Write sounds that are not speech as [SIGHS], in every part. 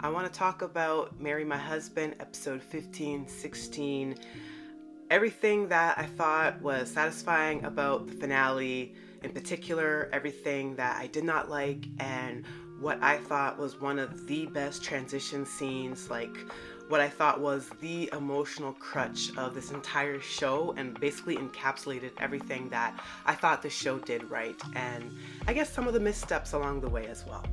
I want to talk about Marry My Husband, episode 15, 16. Everything that I thought was satisfying about the finale, in particular, everything that I did not like, and what I thought was one of the best transition scenes, like what I thought was the emotional crutch of this entire show, and basically encapsulated everything that I thought the show did right, and I guess some of the missteps along the way as well.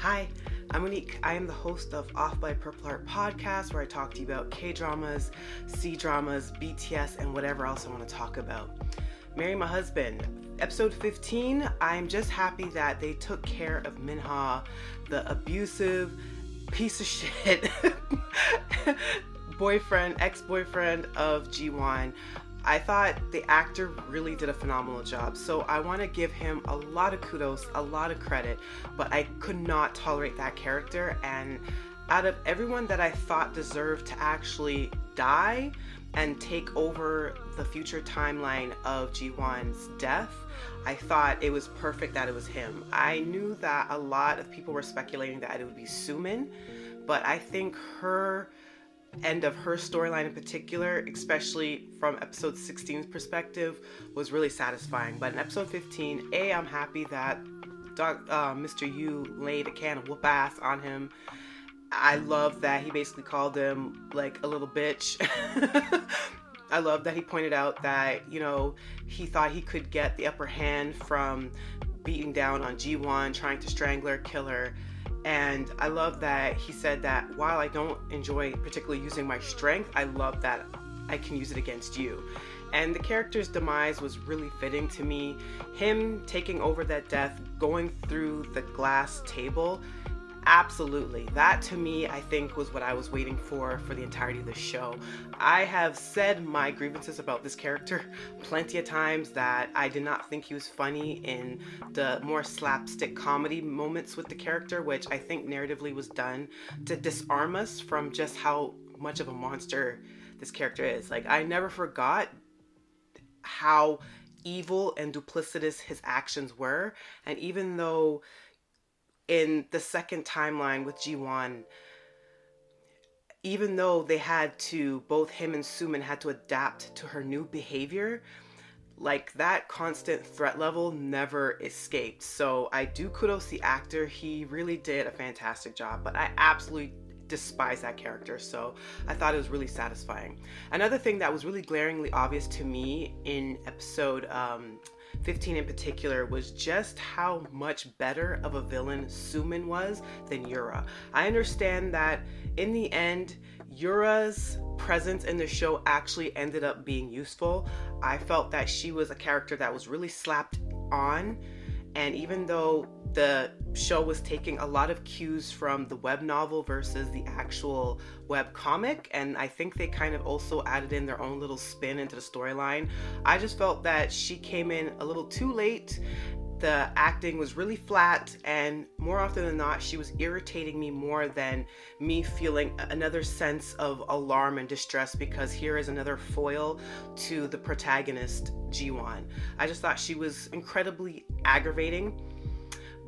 Hi, I'm Monique. I am the host of Off by Purple Heart podcast, where I talk to you about K dramas, C dramas, BTS, and whatever else I want to talk about. Marry My Husband, episode 15. I'm just happy that they took care of Minha, the abusive piece of [LAUGHS] shit boyfriend, ex boyfriend of Jiwon. I thought the actor really did a phenomenal job. So I want to give him a lot of kudos, a lot of credit, but I could not tolerate that character. And out of everyone that I thought deserved to actually die and take over the future timeline of Jiwon's death, I thought it was perfect that it was him. I knew that a lot of people were speculating that it would be Sumin, but I think her end of her storyline in particular, especially from episode 16's perspective, was really satisfying. But in episode 15, A, I'm happy that Doc, uh, Mr. Yu laid a can of whoop ass on him. I love that he basically called him like a little bitch. [LAUGHS] I love that he pointed out that, you know, he thought he could get the upper hand from beating down on Jiwon, trying to strangle her, kill her and I love that he said that while I don't enjoy particularly using my strength, I love that I can use it against you. And the character's demise was really fitting to me. Him taking over that death, going through the glass table, Absolutely. That to me, I think, was what I was waiting for for the entirety of the show. I have said my grievances about this character [LAUGHS] plenty of times that I did not think he was funny in the more slapstick comedy moments with the character, which I think narratively was done to disarm us from just how much of a monster this character is. Like, I never forgot how evil and duplicitous his actions were. And even though in the second timeline with Jiwon, even though they had to, both him and Sumin had to adapt to her new behavior, like that constant threat level never escaped. So I do kudos the actor. He really did a fantastic job, but I absolutely despise that character. So I thought it was really satisfying. Another thing that was really glaringly obvious to me in episode um, 15 in particular was just how much better of a villain Sumin was than Yura. I understand that in the end, Yura's presence in the show actually ended up being useful. I felt that she was a character that was really slapped on, and even though the show was taking a lot of cues from the web novel versus the actual web comic and i think they kind of also added in their own little spin into the storyline i just felt that she came in a little too late the acting was really flat and more often than not she was irritating me more than me feeling another sense of alarm and distress because here is another foil to the protagonist Jiwon. I just thought she was incredibly aggravating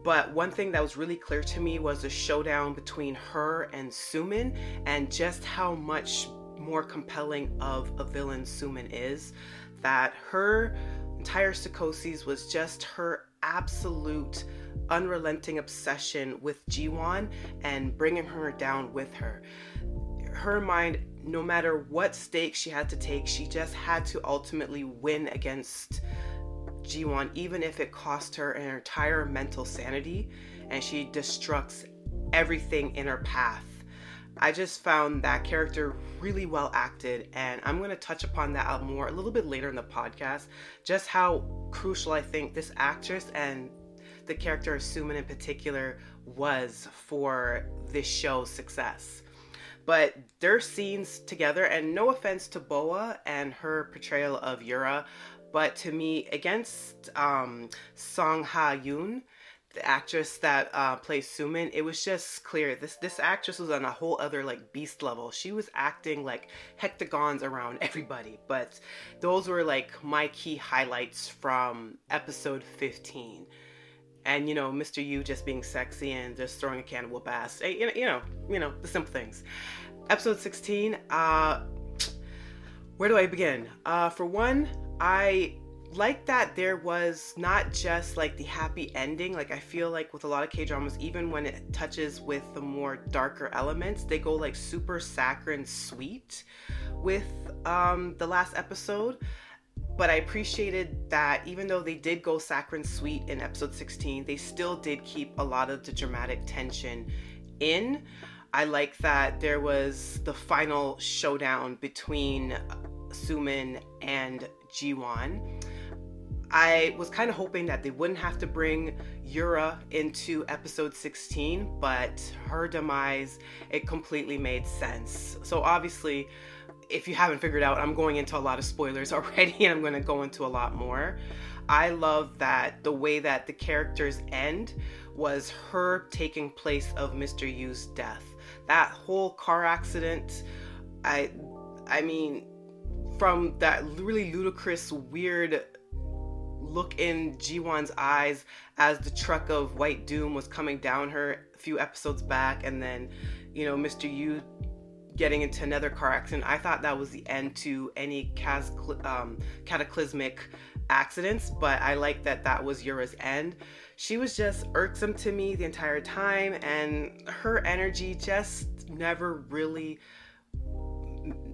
but one thing that was really clear to me was the showdown between her and Sumin and just how much more compelling of a villain Sumin is. That her entire psychosis was just her absolute unrelenting obsession with Jiwon and bringing her down with her. Her mind, no matter what stakes she had to take, she just had to ultimately win against Jiwon, even if it cost her an entire mental sanity and she destructs everything in her path. I just found that character really well acted, and I'm going to touch upon that more a little bit later in the podcast. Just how crucial I think this actress and the character of Sumin in particular was for this show's success. But their scenes together, and no offense to Boa and her portrayal of Yura, but to me, against um, Song Ha Yoon, the actress that uh, plays Sumin, it was just clear this this actress was on a whole other like beast level. She was acting like hectagons around [LAUGHS] everybody. But those were like my key highlights from episode 15. And you know, Mr. Yu just being sexy and just throwing a can of whoop ass. You know, you know, you know the simple things. Episode 16. Uh, where do I begin? Uh, for one, I like that there was not just like the happy ending. Like I feel like with a lot of K dramas, even when it touches with the more darker elements, they go like super saccharine sweet with um, the last episode. But I appreciated that even though they did go saccharine sweet in episode 16, they still did keep a lot of the dramatic tension in. I like that there was the final showdown between Sumin and Jiwon I was kind of hoping that they wouldn't have to bring Yura into episode 16, but her demise, it completely made sense. So obviously, if you haven't figured out, I'm going into a lot of spoilers [LAUGHS] already, and I'm going to go into a lot more. I love that the way that the characters end was her taking place of Mr. Yu's death. That whole car accident, I I mean, from that really ludicrous, weird look in Jiwon's eyes as the truck of White Doom was coming down her a few episodes back, and then, you know, Mr. Yu getting into another car accident. I thought that was the end to any um, cataclysmic accidents, but I like that that was Yura's end. She was just irksome to me the entire time, and her energy just never really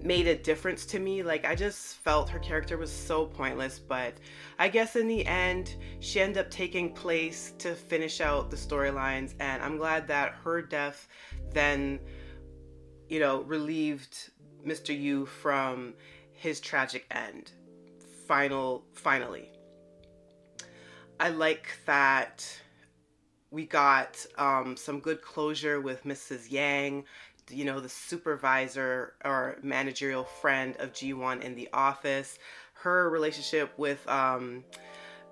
made a difference to me. Like I just felt her character was so pointless, but I guess in the end she ended up taking place to finish out the storylines and I'm glad that her death then you know relieved Mr. Yu from his tragic end. Final finally. I like that we got um, some good closure with Mrs. Yang you know, the supervisor or managerial friend of Jiwon in the office. Her relationship with um,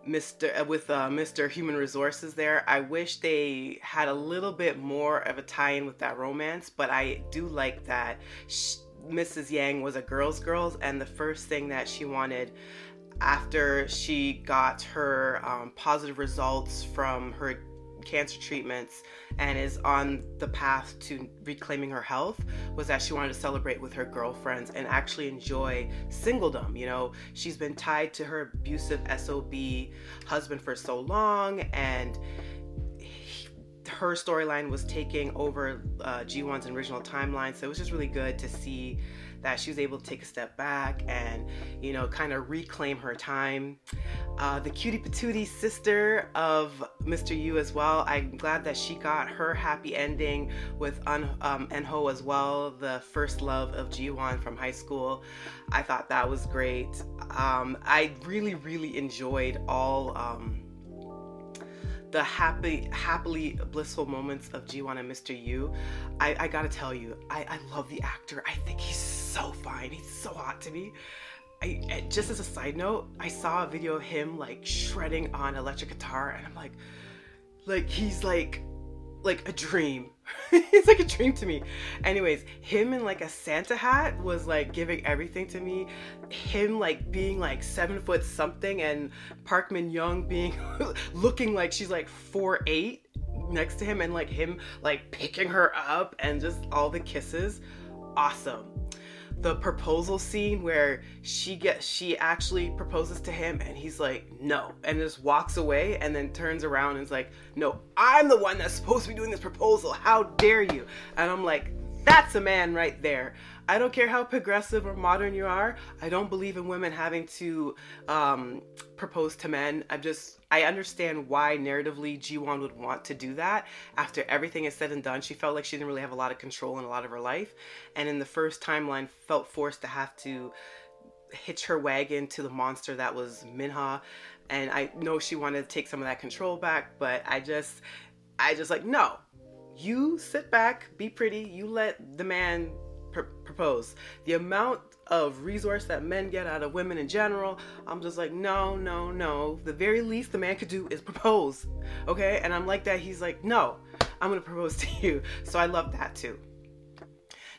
Mr. Uh, with uh, Mr. Human Resources there. I wish they had a little bit more of a tie-in with that romance, but I do like that she, Mrs. Yang was a girl's girls, and the first thing that she wanted after she got her um, positive results from her cancer treatments and is on the path to reclaiming her health was that she wanted to celebrate with her girlfriends and actually enjoy singledom. You know, she's been tied to her abusive SOB husband for so long and her storyline was taking over uh, Jiwon's original timeline. So it was just really good to see that she was able to take a step back and, you know, kind of reclaim her time. Uh, the cutie patootie sister of Mr. Yu as well. I'm glad that she got her happy ending with Un- um, Enho as well, the first love of Jiwon from high school. I thought that was great. Um, I really, really enjoyed all. Um, the happy, happily blissful moments of Jiwon and Mr. Yu, I, I gotta tell you, I, I love the actor. I think he's so fine. He's so hot to me. I, just as a side note, I saw a video of him like shredding on electric guitar, and I'm like, like he's like like a dream. [LAUGHS] it's like a dream to me. Anyways, him in like a Santa hat was like giving everything to me. Him like being like seven foot something and Park Min Young being [LAUGHS] looking like she's like four eight next to him and like him like picking her up and just all the kisses. Awesome the proposal scene where she gets she actually proposes to him and he's like no and just walks away and then turns around and is like no i'm the one that's supposed to be doing this proposal. How dare you? And i'm like that's a man right there I don't care how progressive or modern you are. I don't believe in women having to um, propose to men. I'm just, I understand why narratively Jiwon would want to do that. After everything is said and done, she felt like she didn't really have a lot of control in a lot of her life. And in the first timeline, felt forced to have to hitch her wagon to the monster that was Minha. And I know she wanted to take some of that control back, but I just, I just like, no, you sit back, be pretty, you let the man pr- propose. The amount of resource that men get out of women in general. I'm just like, no, no, no. The very least the man could do is propose. Okay? And I'm like that. He's like, no, I'm gonna propose [LAUGHS] to you. So I love that too.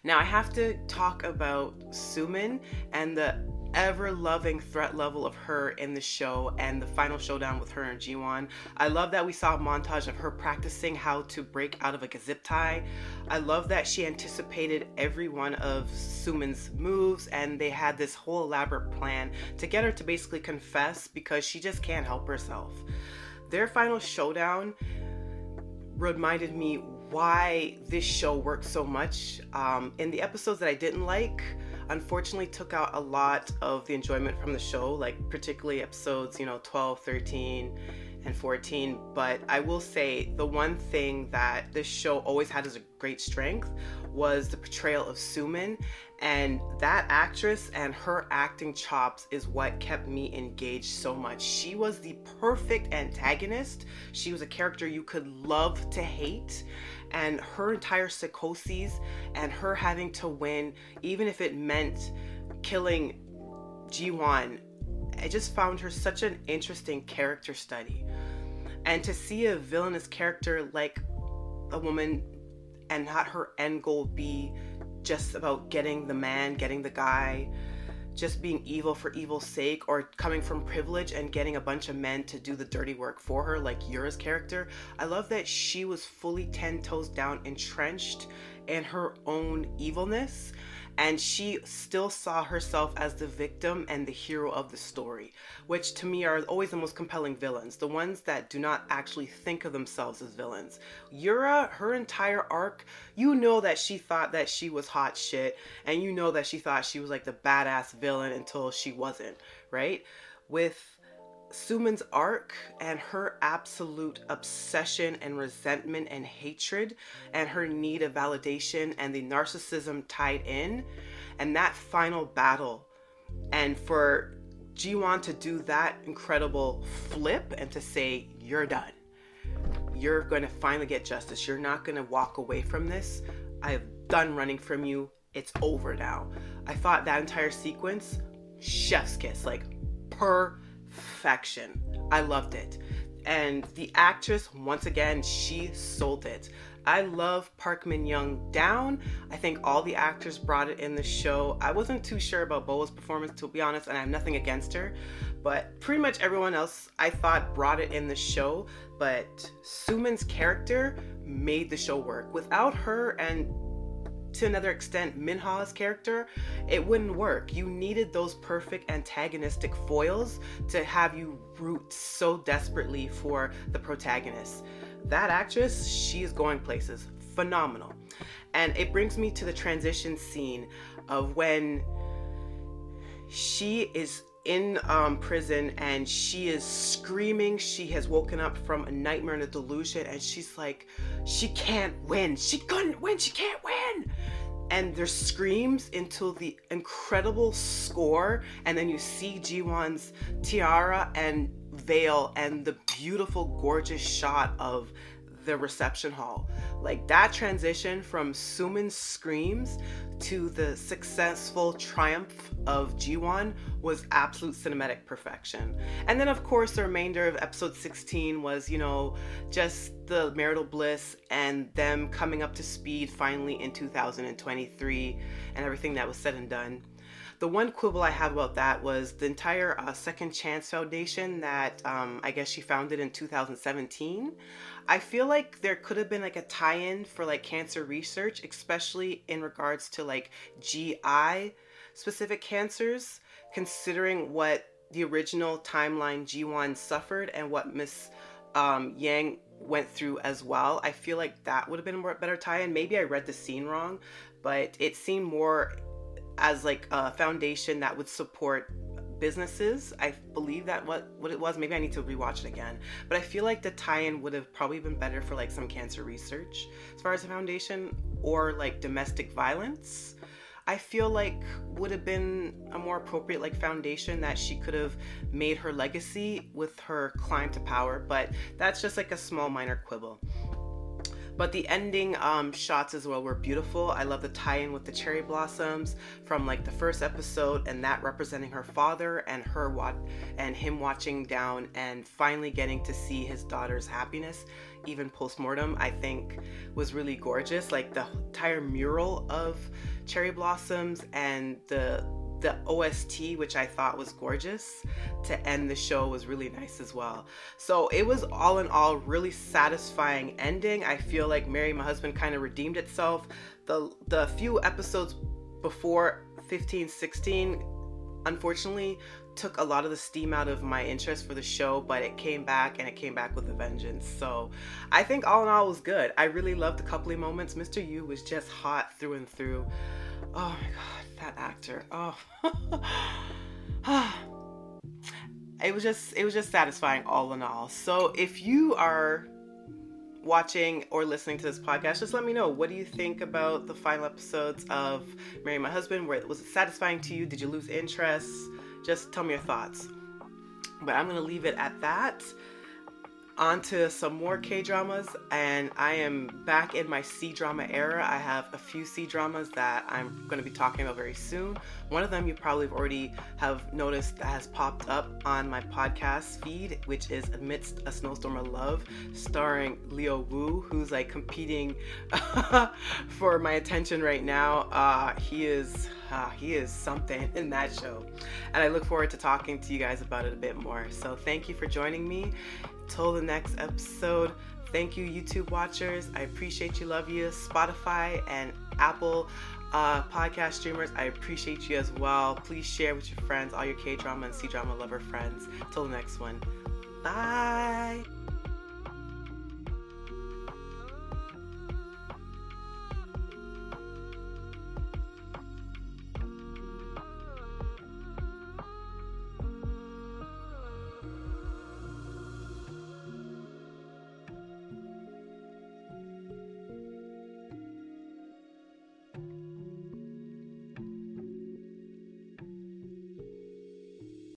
Now I have to talk about Sumin and the ever loving threat level of her in the show and the final showdown with her and Jiwon. I love that we saw a montage of her practicing how to break out of like a zip tie. I love that she anticipated every one of Sumin's moves and they had this whole elaborate plan to get her to basically confess because she just can't help herself. Their final showdown reminded me why this show works so much. Um, in the episodes that I didn't like, unfortunately took out a lot of the enjoyment from the show, like particularly episodes, you know, 12, 13, and 14. But I will say the one thing that this show always had as a great strength was the portrayal of Sumin. And that actress and her acting chops is what kept me engaged so much. She was the perfect antagonist. She was a character you could love to hate and her entire psychoses and her having to win, even if it meant killing Jiwon, I just found her such an interesting character study. And to see a villainous character like a woman and not her end goal be just about getting the man, getting the guy, just being evil for evil's sake or coming from privilege and getting a bunch of men to do the dirty work for her, like Yura's character. I love that she was fully 10 toes down, entrenched in her own evilness and she still saw herself as the victim and the hero of the story, which to me are always the most compelling villains, the ones that do not actually think of themselves as villains. Yura, her entire arc, you know that she thought that she was hot shit, and you know that she thought she was like the badass villain until she wasn't, right? With Sumin's arc and her absolute obsession and resentment and hatred and her need of validation and the narcissism tied in and that final battle. And for Jiwon to do that incredible flip and to say you're done. You're going to finally get justice. You're not going to walk away from this. I've done running from you. It's over now. I thought that entire sequence chef's kiss like per perfection. I loved it. And the actress, once again, she sold it. I love Park Min Young down. I think all the actors brought it in the show. I wasn't too sure about Boa's performance, to be honest, and I have nothing against her. But pretty much everyone else I thought brought it in the show. But Sumin's character made the show work. Without her and to another extent Minha's character, it wouldn't work. You needed those perfect antagonistic foils to have you root so desperately for the protagonist. That actress, she's going places. Phenomenal. And it brings me to the transition scene of when she is in um, prison and she is screaming. She has woken up from a nightmare and a delusion, and she's like, she can't win. She couldn't win. She can't win. And there's screams until the incredible score, and then you see Jiwon's tiara and veil and the beautiful, gorgeous shot of the reception hall. Like that transition from Sumin's screams to the successful triumph of Jiwon was absolute cinematic perfection. And then, of course, the remainder of episode 16 was, you know, just the marital bliss and them coming up to speed finally in 2023 and everything that was said and done. The one quibble I have about that was the entire uh, Second Chance Foundation that um, I guess she founded in 2017. I feel like there could have been like a tie-in for like cancer research, especially in regards to like GI specific cancers, considering what the original timeline Jiwon suffered and what Miss um, Yang went through as well. I feel like that would have been a better tie-in. Maybe I read the scene wrong, but it seemed more as like a foundation that would support businesses. I believe that what what it was. Maybe I need to rewatch it again. But I feel like the tie-in would have probably been better for like some cancer research as far as a foundation or like domestic violence. I feel like would have been a more appropriate like foundation that she could have made her legacy with her climb to power, but that's just like a small minor quibble. But the ending um, shots as well were beautiful. I love the tie-in with the cherry blossoms from like the first episode, and that representing her father and her wat- and him watching down and finally getting to see his daughter's happiness, even post-mortem. I think was really gorgeous. Like the entire mural of cherry blossoms and the the OST, which I thought was gorgeous to end the show, was really nice as well. So it was all in all really satisfying ending. I feel like Marry, My Husband kind of redeemed itself. The the few episodes before 15, 16, unfortunately, took a lot of the steam out of my interest for the show, but it came back and it came back with a vengeance. So I think all in all was good. I really loved the coupling moments. Mr. Yu was just hot through and through. Oh my god that actor. Oh. [SIGHS] it was just it was just satisfying all in all. So if you are watching or listening to this podcast, just let me know. What do you think about the final episodes of Marry My Husband? Where was it satisfying to you? Did you lose interest? Just tell me your thoughts. But I'm gonna leave it at that on to some more K dramas, and I am back in my C drama era. I have a few C dramas that I'm going to be talking about very soon. One of them you probably already have noticed that has popped up on my podcast feed, which is Amidst a Snowstorm of Love, starring Leo Wu, who's like competing [LAUGHS] for my attention right now. Uh, he is uh, he is something in that show, and I look forward to talking to you guys about it a bit more. So thank you for joining me till the next episode. Thank you, YouTube watchers. I appreciate you, love you. Spotify and Apple uh, podcast streamers, I appreciate you as well. Please share with your friends, all your K drama and C drama lover friends. Till the next one. Bye.